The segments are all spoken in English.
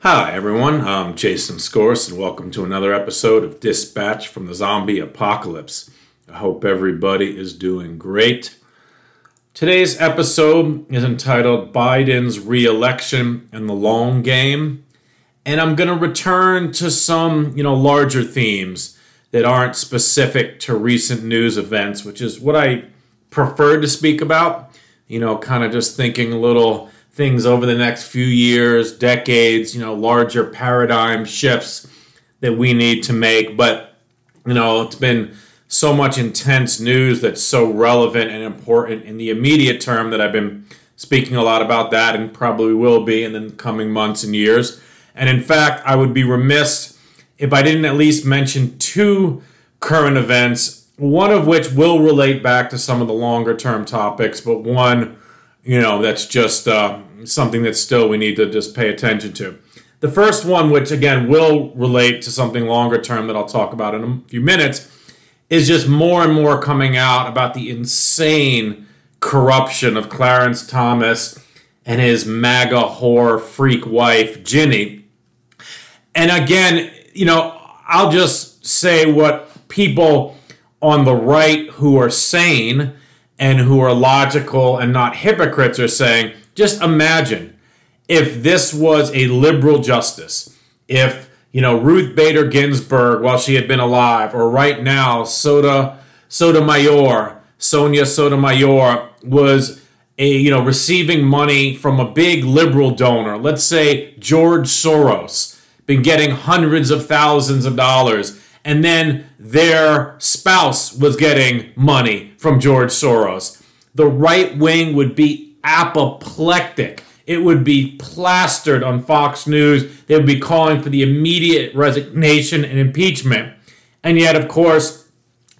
Hi, everyone. I'm Jason Scorse, and welcome to another episode of Dispatch from the Zombie Apocalypse. I hope everybody is doing great. Today's episode is entitled Biden's Re-Election and the Long Game, and I'm going to return to some, you know, larger themes that aren't specific to recent news events, which is what I prefer to speak about. You know, kind of just thinking little things over the next few years, decades, you know, larger paradigm shifts that we need to make. But, you know, it's been so much intense news that's so relevant and important in the immediate term that I've been speaking a lot about that and probably will be in the coming months and years. And in fact, I would be remiss if I didn't at least mention two current events, one of which will relate back to some of the longer term topics, but one you know, that's just uh, something that still we need to just pay attention to. The first one, which again will relate to something longer term that I'll talk about in a few minutes, is just more and more coming out about the insane corruption of Clarence Thomas and his MAGA whore freak wife, Ginny. And again, you know, I'll just say what people on the right who are sane and who are logical and not hypocrites are saying, just imagine if this was a liberal justice, if you know Ruth Bader Ginsburg while she had been alive, or right now Soda Sotomayor, Sonia Sotomayor was a you know receiving money from a big liberal donor, let's say George Soros, been getting hundreds of thousands of dollars and then their spouse was getting money from George Soros. The right wing would be apoplectic. It would be plastered on Fox News. They would be calling for the immediate resignation and impeachment. And yet, of course,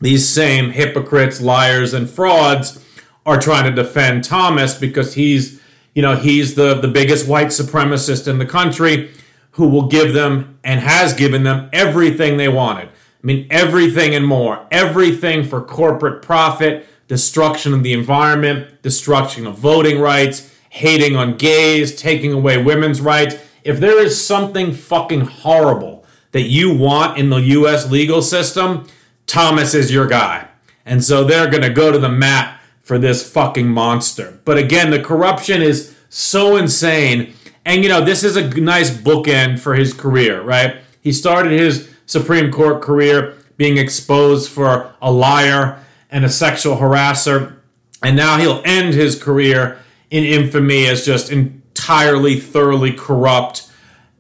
these same hypocrites, liars, and frauds are trying to defend Thomas because he's, you know, he's the, the biggest white supremacist in the country who will give them and has given them everything they wanted. I mean, everything and more. Everything for corporate profit, destruction of the environment, destruction of voting rights, hating on gays, taking away women's rights. If there is something fucking horrible that you want in the US legal system, Thomas is your guy. And so they're going to go to the mat for this fucking monster. But again, the corruption is so insane. And you know, this is a nice bookend for his career, right? He started his Supreme Court career being exposed for a liar and a sexual harasser. And now he'll end his career in infamy as just entirely, thoroughly corrupt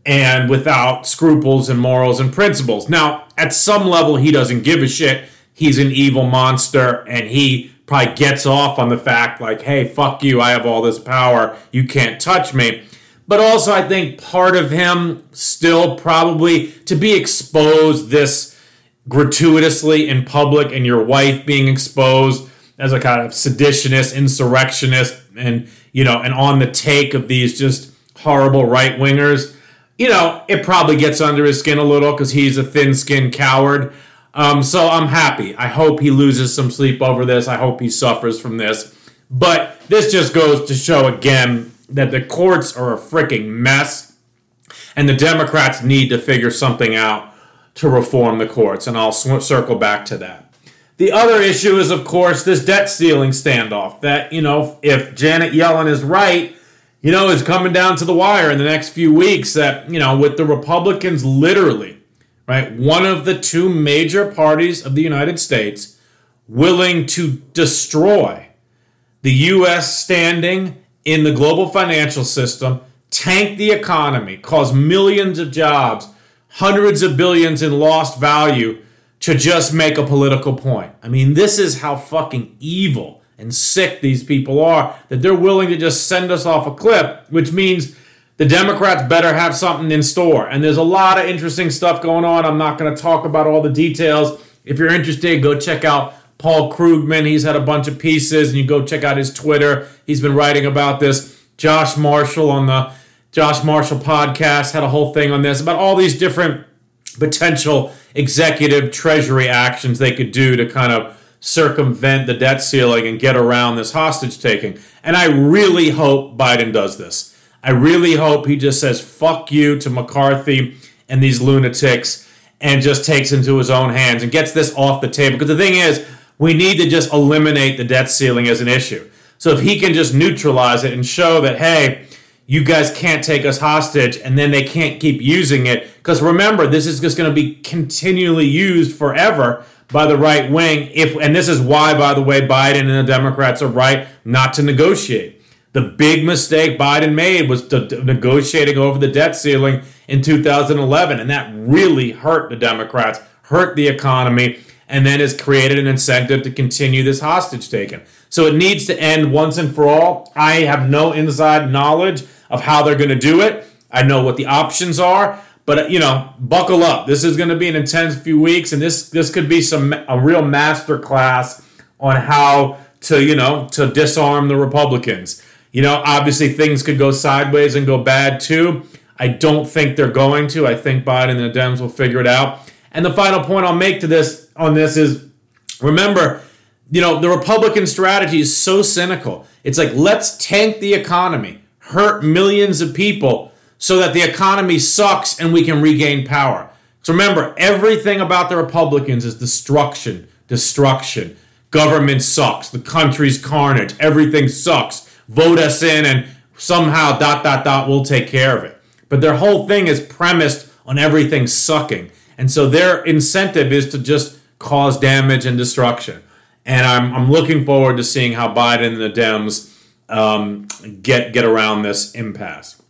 and without scruples and morals and principles. Now, at some level, he doesn't give a shit. He's an evil monster and he probably gets off on the fact, like, hey, fuck you, I have all this power, you can't touch me. But also, I think part of him still probably to be exposed this gratuitously in public and your wife being exposed as a kind of seditionist, insurrectionist, and, you know, and on the take of these just horrible right wingers, you know, it probably gets under his skin a little because he's a thin skinned coward. Um, so I'm happy. I hope he loses some sleep over this. I hope he suffers from this. But this just goes to show again that the courts are a freaking mess and the Democrats need to figure something out to reform the courts. And I'll circle back to that. The other issue is, of course, this debt ceiling standoff. That, you know, if Janet Yellen is right, you know, is coming down to the wire in the next few weeks. That, you know, with the Republicans literally, right, one of the two major parties of the United States willing to destroy the U.S. standing in the global financial system, tank the economy, cause millions of jobs, hundreds of billions in lost value to just make a political point. I mean, this is how fucking evil and sick these people are that they're willing to just send us off a cliff, which means the Democrats better have something in store. And there's a lot of interesting stuff going on. I'm not going to talk about all the details. If you're interested, go check out Paul Krugman, he's had a bunch of pieces, and you go check out his Twitter. He's been writing about this. Josh Marshall on the Josh Marshall podcast had a whole thing on this about all these different potential executive treasury actions they could do to kind of circumvent the debt ceiling and get around this hostage taking. And I really hope Biden does this. I really hope he just says fuck you to McCarthy and these lunatics and just takes into his own hands and gets this off the table. Because the thing is, we need to just eliminate the debt ceiling as an issue. So if he can just neutralize it and show that, hey, you guys can't take us hostage, and then they can't keep using it. Because remember, this is just going to be continually used forever by the right wing. If and this is why, by the way, Biden and the Democrats are right not to negotiate. The big mistake Biden made was to, to negotiating over the debt ceiling in 2011, and that really hurt the Democrats, hurt the economy, and then has created an incentive to continue this hostage taking. So it needs to end once and for all. I have no inside knowledge of how they're going to do it. I know what the options are, but you know, buckle up. This is going to be an intense few weeks, and this this could be some a real master class on how to you know to disarm the Republicans. You know, obviously things could go sideways and go bad too. I don't think they're going to. I think Biden and the Dems will figure it out. And the final point I'll make to this on this is remember you know, the Republican strategy is so cynical. It's like, let's tank the economy, hurt millions of people so that the economy sucks and we can regain power. So remember, everything about the Republicans is destruction, destruction. Government sucks. The country's carnage. Everything sucks. Vote us in and somehow dot dot dot we'll take care of it. But their whole thing is premised on everything sucking. And so their incentive is to just cause damage and destruction and I'm, I'm looking forward to seeing how Biden and the Dems um, get get around this impasse.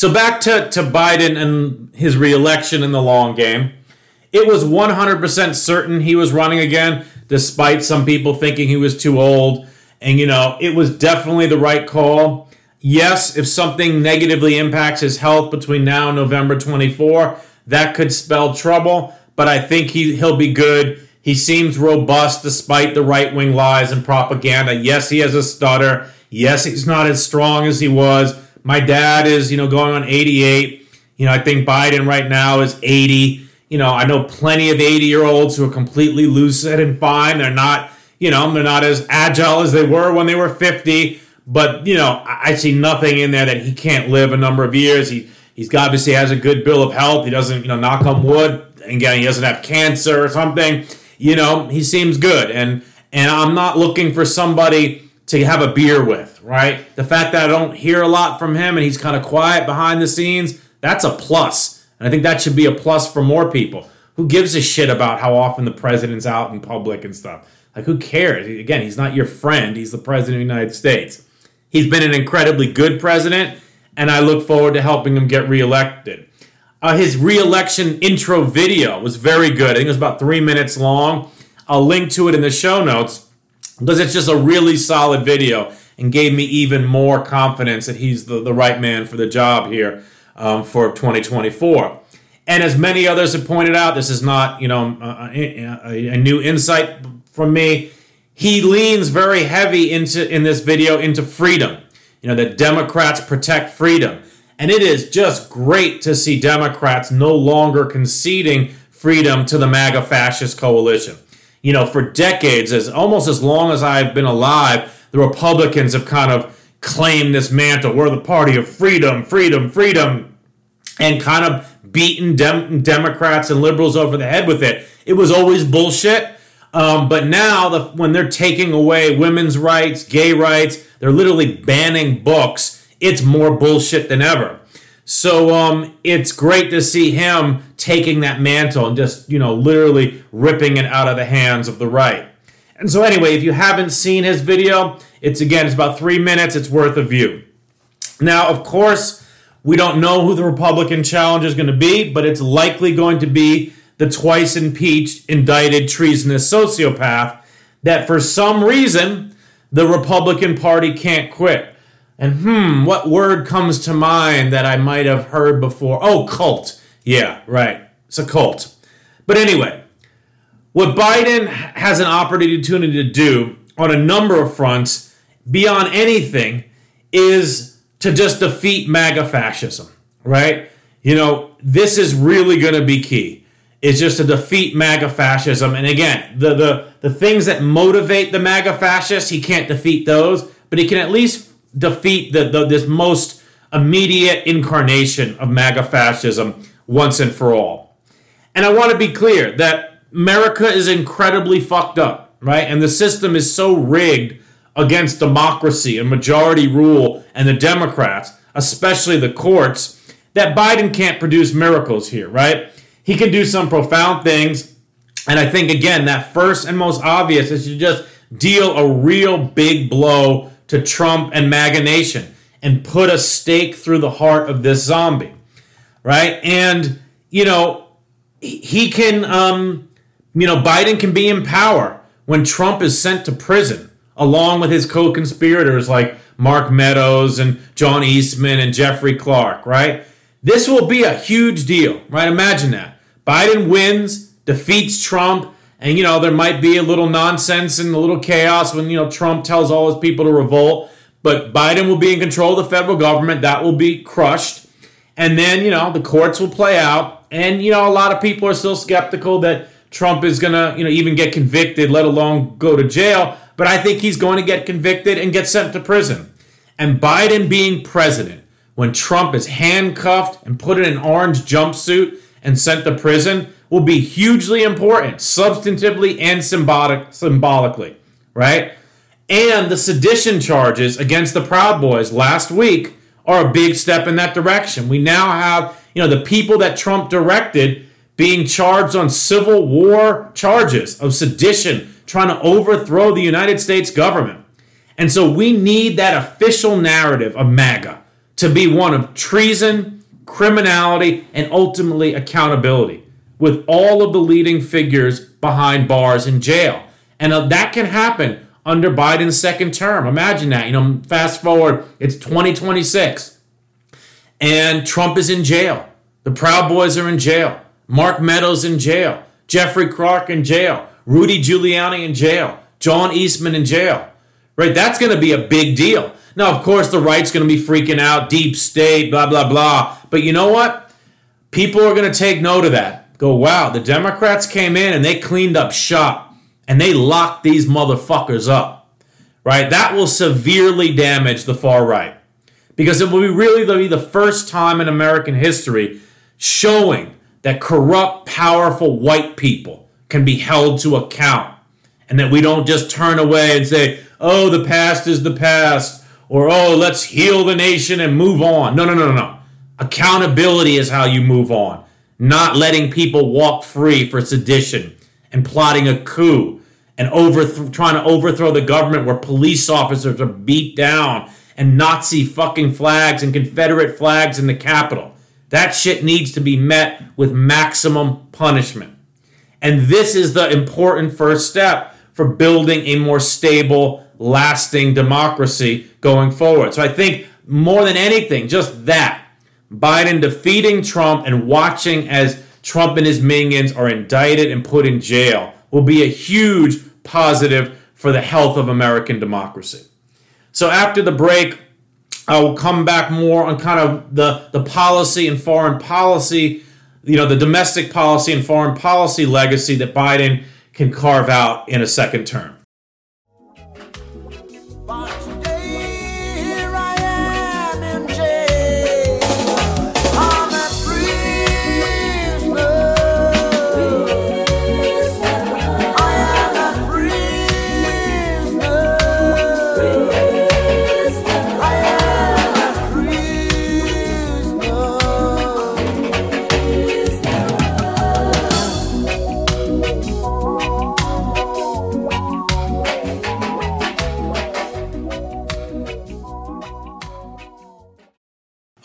So back to, to Biden and his reelection in the long game. It was 100% certain he was running again, despite some people thinking he was too old. And, you know, it was definitely the right call. Yes, if something negatively impacts his health between now and November 24, that could spell trouble. But I think he, he'll be good he seems robust despite the right wing lies and propaganda. Yes, he has a stutter. Yes, he's not as strong as he was. My dad is, you know, going on 88. You know, I think Biden right now is 80. You know, I know plenty of 80 year olds who are completely lucid and fine. They're not, you know, they're not as agile as they were when they were 50. But, you know, I see nothing in there that he can't live a number of years. He, he's obviously has a good bill of health. He doesn't, you know, knock on wood. Again, he doesn't have cancer or something you know, he seems good. And and I'm not looking for somebody to have a beer with, right? The fact that I don't hear a lot from him and he's kind of quiet behind the scenes, that's a plus. And I think that should be a plus for more people. Who gives a shit about how often the president's out in public and stuff? Like, who cares? Again, he's not your friend, he's the president of the United States. He's been an incredibly good president, and I look forward to helping him get reelected. Uh, his re-election intro video was very good. I think it was about three minutes long. I'll link to it in the show notes because it's just a really solid video and gave me even more confidence that he's the, the right man for the job here um, for 2024. And as many others have pointed out, this is not you know a, a, a new insight from me. He leans very heavy into in this video into freedom. You know that Democrats protect freedom and it is just great to see Democrats no longer conceding freedom to the MAGA fascist coalition. You know, for decades, as almost as long as I've been alive, the Republicans have kind of claimed this mantle. We're the party of freedom, freedom, freedom, and kind of beaten Dem- Democrats and liberals over the head with it. It was always bullshit. Um, but now, the, when they're taking away women's rights, gay rights, they're literally banning books it's more bullshit than ever. So um, it's great to see him taking that mantle and just, you know, literally ripping it out of the hands of the right. And so, anyway, if you haven't seen his video, it's again, it's about three minutes, it's worth a view. Now, of course, we don't know who the Republican challenge is going to be, but it's likely going to be the twice impeached, indicted, treasonous sociopath that for some reason the Republican Party can't quit. And hmm, what word comes to mind that I might have heard before? Oh, cult. Yeah, right. It's a cult. But anyway, what Biden has an opportunity to do on a number of fronts beyond anything is to just defeat MAGA fascism, right? You know, this is really going to be key. It's just to defeat MAGA fascism. And again, the, the, the things that motivate the MAGA fascists, he can't defeat those, but he can at least defeat the, the this most immediate incarnation of MAGA fascism once and for all. And I want to be clear that America is incredibly fucked up, right? And the system is so rigged against democracy and majority rule and the Democrats, especially the courts, that Biden can't produce miracles here, right? He can do some profound things. And I think, again, that first and most obvious is to just deal a real big blow to Trump and MAGA Nation and put a stake through the heart of this zombie, right? And, you know, he can, um, you know, Biden can be in power when Trump is sent to prison along with his co conspirators like Mark Meadows and John Eastman and Jeffrey Clark, right? This will be a huge deal, right? Imagine that. Biden wins, defeats Trump, and you know, there might be a little nonsense and a little chaos when, you know, Trump tells all his people to revolt, but Biden will be in control of the federal government. That will be crushed. And then, you know, the courts will play out. And, you know, a lot of people are still skeptical that Trump is going to, you know, even get convicted, let alone go to jail. But I think he's going to get convicted and get sent to prison. And Biden being president, when Trump is handcuffed and put in an orange jumpsuit and sent to prison, will be hugely important, substantively and symbolic, symbolically, right? And the sedition charges against the Proud Boys last week are a big step in that direction. We now have, you know, the people that Trump directed being charged on civil war charges of sedition, trying to overthrow the United States government. And so we need that official narrative of MAGA to be one of treason, criminality, and ultimately accountability with all of the leading figures behind bars in jail. And uh, that can happen under Biden's second term. Imagine that. You know, fast forward, it's 2026, and Trump is in jail. The Proud Boys are in jail. Mark Meadows in jail. Jeffrey Clark in jail. Rudy Giuliani in jail. John Eastman in jail. Right? That's going to be a big deal. Now, of course, the right's going to be freaking out, deep state, blah, blah, blah. But you know what? People are going to take note of that. Go, wow, the Democrats came in and they cleaned up shop and they locked these motherfuckers up, right? That will severely damage the far right because it will be really be the first time in American history showing that corrupt, powerful white people can be held to account and that we don't just turn away and say, oh, the past is the past, or oh, let's heal the nation and move on. No, no, no, no, no. Accountability is how you move on, not letting people walk free for sedition and plotting a coup and over trying to overthrow the government where police officers are beat down and Nazi fucking flags and Confederate flags in the Capitol. That shit needs to be met with maximum punishment. And this is the important first step for building a more stable, lasting democracy going forward. So I think more than anything, just that Biden defeating Trump and watching as Trump and his minions are indicted and put in jail will be a huge positive for the health of American democracy. So after the break, I will come back more on kind of the, the policy and foreign policy, you know, the domestic policy and foreign policy legacy that Biden can carve out in a second term.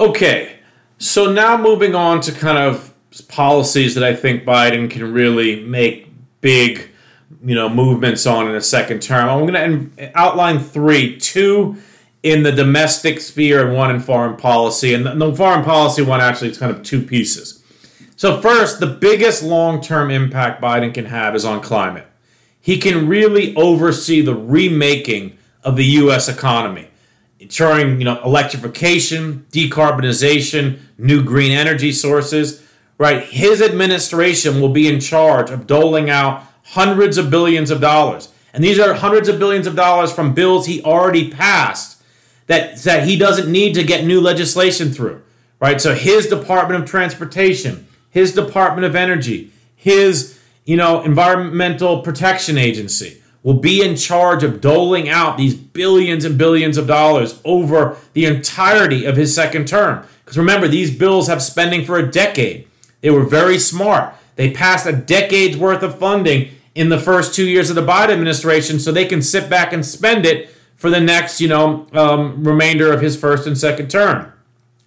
Okay, so now moving on to kind of policies that I think Biden can really make big, you know, movements on in a second term. I'm going to outline three, two in the domestic sphere and one in foreign policy. And the foreign policy one actually is kind of two pieces. So, first, the biggest long term impact Biden can have is on climate. He can really oversee the remaking of the U.S. economy, ensuring you know electrification, decarbonization, new green energy sources. Right, his administration will be in charge of doling out hundreds of billions of dollars, and these are hundreds of billions of dollars from bills he already passed that that he doesn't need to get new legislation through. Right, so his Department of Transportation, his Department of Energy, his you know Environmental Protection Agency will be in charge of doling out these billions and billions of dollars over the entirety of his second term. Because remember, these bills have spending for a decade. They were very smart. They passed a decade's worth of funding in the first two years of the Biden administration so they can sit back and spend it for the next, you know, um, remainder of his first and second term.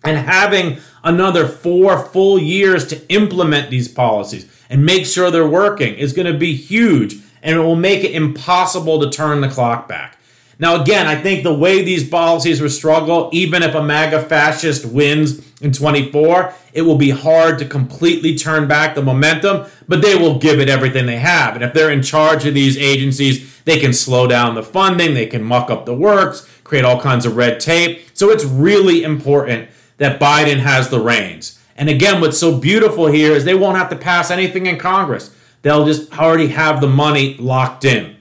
And having another four full years to implement these policies and make sure they're working is going to be huge and it will make it impossible to turn the clock back. Now, again, I think the way these policies will struggle, even if a MAGA fascist wins in 24, it will be hard to completely turn back the momentum, but they will give it everything they have. And if they're in charge of these agencies, they can slow down the funding, they can muck up the works, create all kinds of red tape. So it's really important that Biden has the reins. And again, what's so beautiful here is they won't have to pass anything in Congress. They'll just already have the money locked in,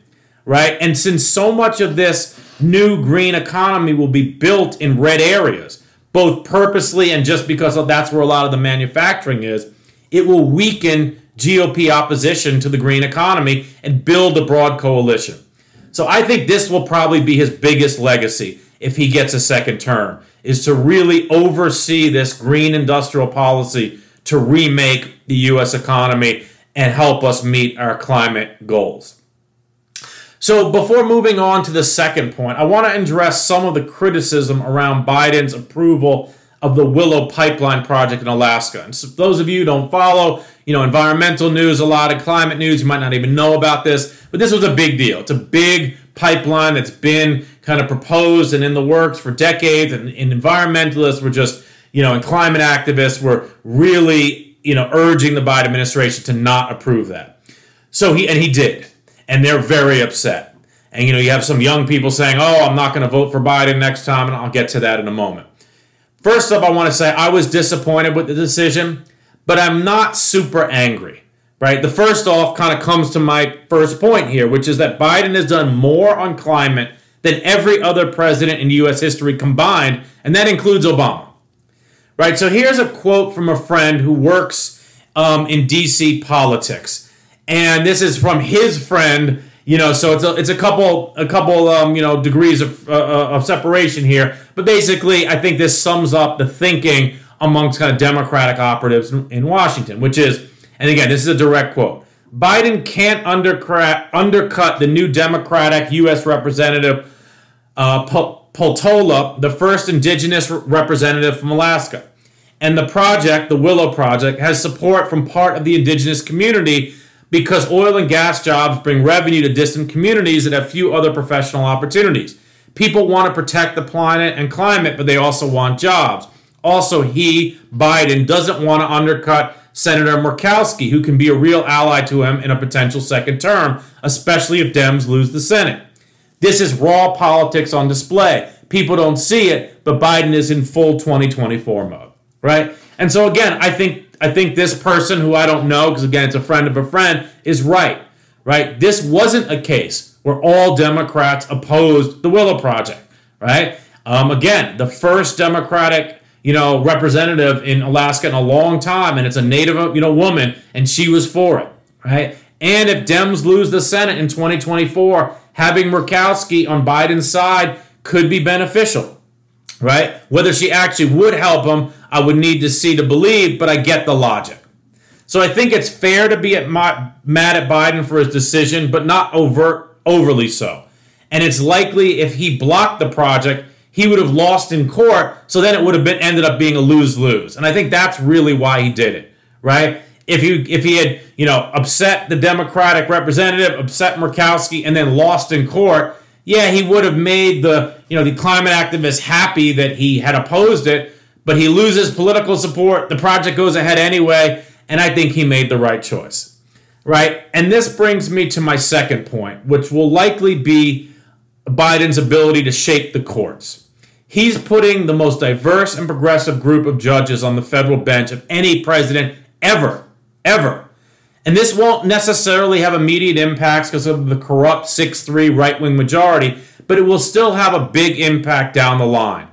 right? And since so much of this new green economy will be built in red areas, both purposely and just because that's where a lot of the manufacturing is, it will weaken GOP opposition to the green economy and build a broad coalition. So I think this will probably be his biggest legacy if he gets a second term is to really oversee this green industrial policy to remake the US economy and help us meet our climate goals. So, before moving on to the second point, I want to address some of the criticism around Biden's approval of the Willow Pipeline project in Alaska. And so those of you don't follow, you know, environmental news, a lot of climate news, you might not even know about this, but this was a big deal. It's a big pipeline that's been kind of proposed and in the works for decades, and, and environmentalists were just, you know, and climate activists were really you know, urging the Biden administration to not approve that. So he and he did, and they're very upset. And you know, you have some young people saying, "Oh, I'm not going to vote for Biden next time," and I'll get to that in a moment. First up, I want to say I was disappointed with the decision, but I'm not super angry. Right? The first off kind of comes to my first point here, which is that Biden has done more on climate than every other president in U.S. history combined, and that includes Obama right? So here's a quote from a friend who works um, in DC politics, and this is from his friend. You know, so it's a, it's a couple a couple um, you know degrees of, uh, uh, of separation here, but basically, I think this sums up the thinking amongst kind of Democratic operatives in Washington, which is, and again, this is a direct quote. Biden can't undercut the new Democratic U.S. representative uh, Peltola, the first indigenous representative from Alaska. And the project, the Willow Project, has support from part of the indigenous community because oil and gas jobs bring revenue to distant communities that have few other professional opportunities. People want to protect the planet and climate, but they also want jobs. Also, he, Biden, doesn't want to undercut Senator Murkowski, who can be a real ally to him in a potential second term, especially if Dems lose the Senate. This is raw politics on display. People don't see it, but Biden is in full 2024 mode, right? And so again, I think I think this person who I don't know because again it's a friend of a friend is right, right? This wasn't a case where all Democrats opposed the Willow Project, right? Um, again, the first Democratic you know representative in Alaska in a long time, and it's a Native you know woman, and she was for it, right? And if Dems lose the Senate in 2024, having Murkowski on Biden's side could be beneficial, right? Whether she actually would help him, I would need to see to believe, but I get the logic. So I think it's fair to be at mad at Biden for his decision, but not overt, overly so. And it's likely if he blocked the project, he would have lost in court. So then it would have been ended up being a lose lose. And I think that's really why he did it, right? If he if he had you know upset the Democratic representative, upset Murkowski, and then lost in court, yeah, he would have made the you know the climate activists happy that he had opposed it. But he loses political support. The project goes ahead anyway, and I think he made the right choice. Right? And this brings me to my second point, which will likely be Biden's ability to shape the courts. He's putting the most diverse and progressive group of judges on the federal bench of any president ever, ever. And this won't necessarily have immediate impacts because of the corrupt 6 3 right wing majority, but it will still have a big impact down the line.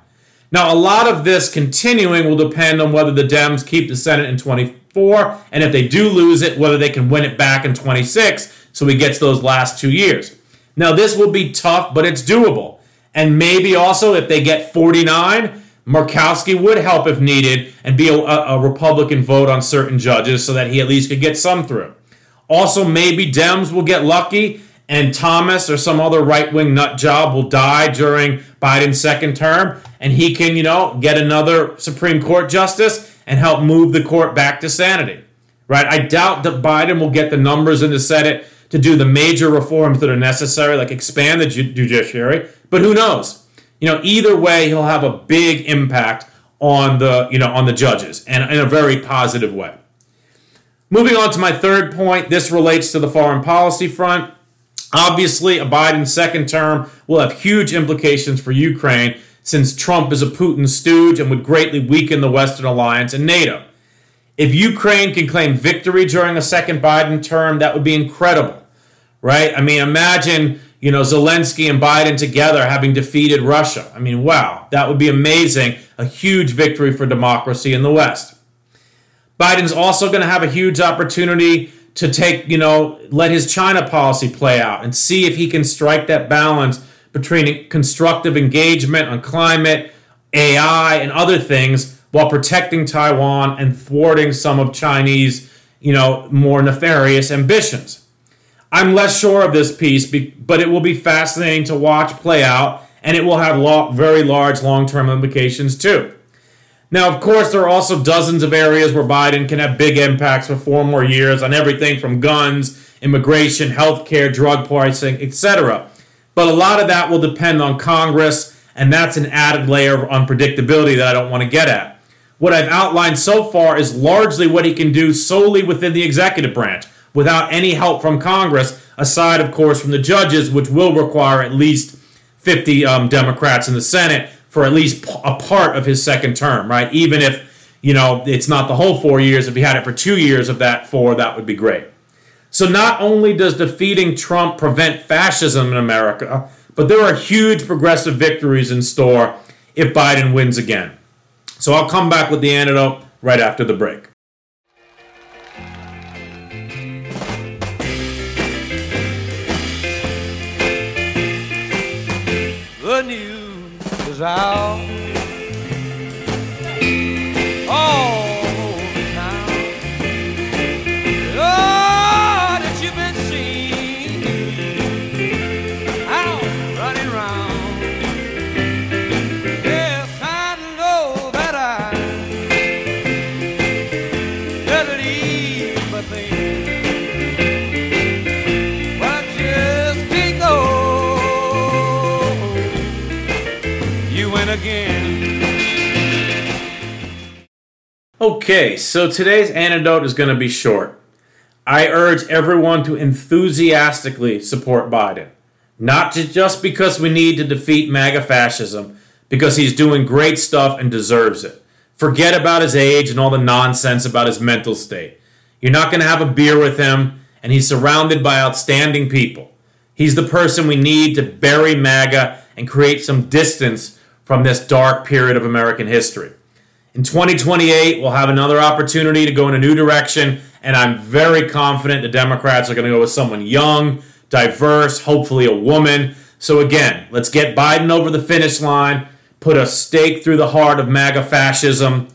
Now, a lot of this continuing will depend on whether the Dems keep the Senate in 24, and if they do lose it, whether they can win it back in 26 so he gets those last two years. Now, this will be tough, but it's doable. And maybe also, if they get 49, Murkowski would help if needed and be a, a, Republican vote on certain judges so that he at least could get some through. Also, maybe Dems will get lucky and Thomas or some other right wing nut job will die during Biden's second term and he can, you know, get another Supreme Court justice and help move the court back to sanity. Right? I doubt that Biden will get the numbers in the Senate to do the major reforms that are necessary, like expand the judiciary, but who knows? You know, either way, he'll have a big impact on the, you know, on the judges and in a very positive way. Moving on to my third point, this relates to the foreign policy front. Obviously, a Biden second term will have huge implications for Ukraine since Trump is a Putin stooge and would greatly weaken the Western alliance and NATO. If Ukraine can claim victory during a second Biden term, that would be incredible, right? I mean, imagine, you know, Zelensky and Biden together having defeated Russia. I mean, wow, that would be amazing. A huge victory for democracy in the West. Biden's also going to have a huge opportunity to take, you know, let his China policy play out and see if he can strike that balance between constructive engagement on climate, AI, and other things while protecting Taiwan and thwarting some of Chinese, you know, more nefarious ambitions. I'm less sure of this piece, but it will be fascinating to watch play out, and it will have very large long term implications too. Now, of course, there are also dozens of areas where Biden can have big impacts for four more years on everything from guns, immigration, healthcare, drug pricing, etc. But a lot of that will depend on Congress, and that's an added layer of unpredictability that I don't want to get at. What I've outlined so far is largely what he can do solely within the executive branch, without any help from Congress, aside, of course, from the judges, which will require at least 50 um, Democrats in the Senate for at least a part of his second term, right? Even if, you know, it's not the whole four years. If he had it for two years of that four, that would be great. So not only does defeating Trump prevent fascism in America, but there are huge progressive victories in store if Biden wins again. So I'll come back with the antidote right after the break. Out. Okay, so today's antidote is going to be short. I urge everyone to enthusiastically support Biden. Not just because we need to defeat MAGA fascism, because he's doing great stuff and deserves it. Forget about his age and all the nonsense about his mental state. You're not going to have a beer with him, and he's surrounded by outstanding people. He's the person we need to bury MAGA and create some distance from this dark period of American history. In 2028, we'll have another opportunity to go in a new direction, and I'm very confident the Democrats are going to go with someone young, diverse, hopefully a woman. So, again, let's get Biden over the finish line, put a stake through the heart of MAGA fascism,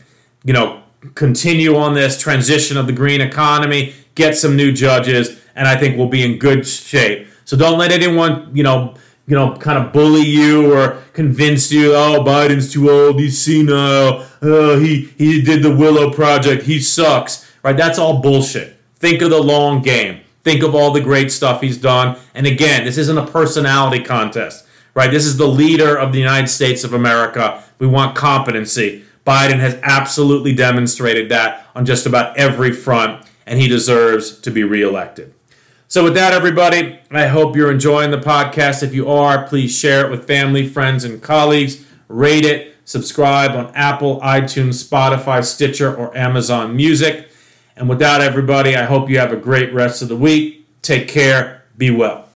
you know, continue on this transition of the green economy, get some new judges, and I think we'll be in good shape. So, don't let anyone, you know, you know, kind of bully you or convince you, oh, Biden's too old, he's senile, oh, he, he did the Willow Project, he sucks, right? That's all bullshit. Think of the long game. Think of all the great stuff he's done. And again, this isn't a personality contest, right? This is the leader of the United States of America. We want competency. Biden has absolutely demonstrated that on just about every front, and he deserves to be reelected. So, with that, everybody, I hope you're enjoying the podcast. If you are, please share it with family, friends, and colleagues. Rate it, subscribe on Apple, iTunes, Spotify, Stitcher, or Amazon Music. And with that, everybody, I hope you have a great rest of the week. Take care. Be well.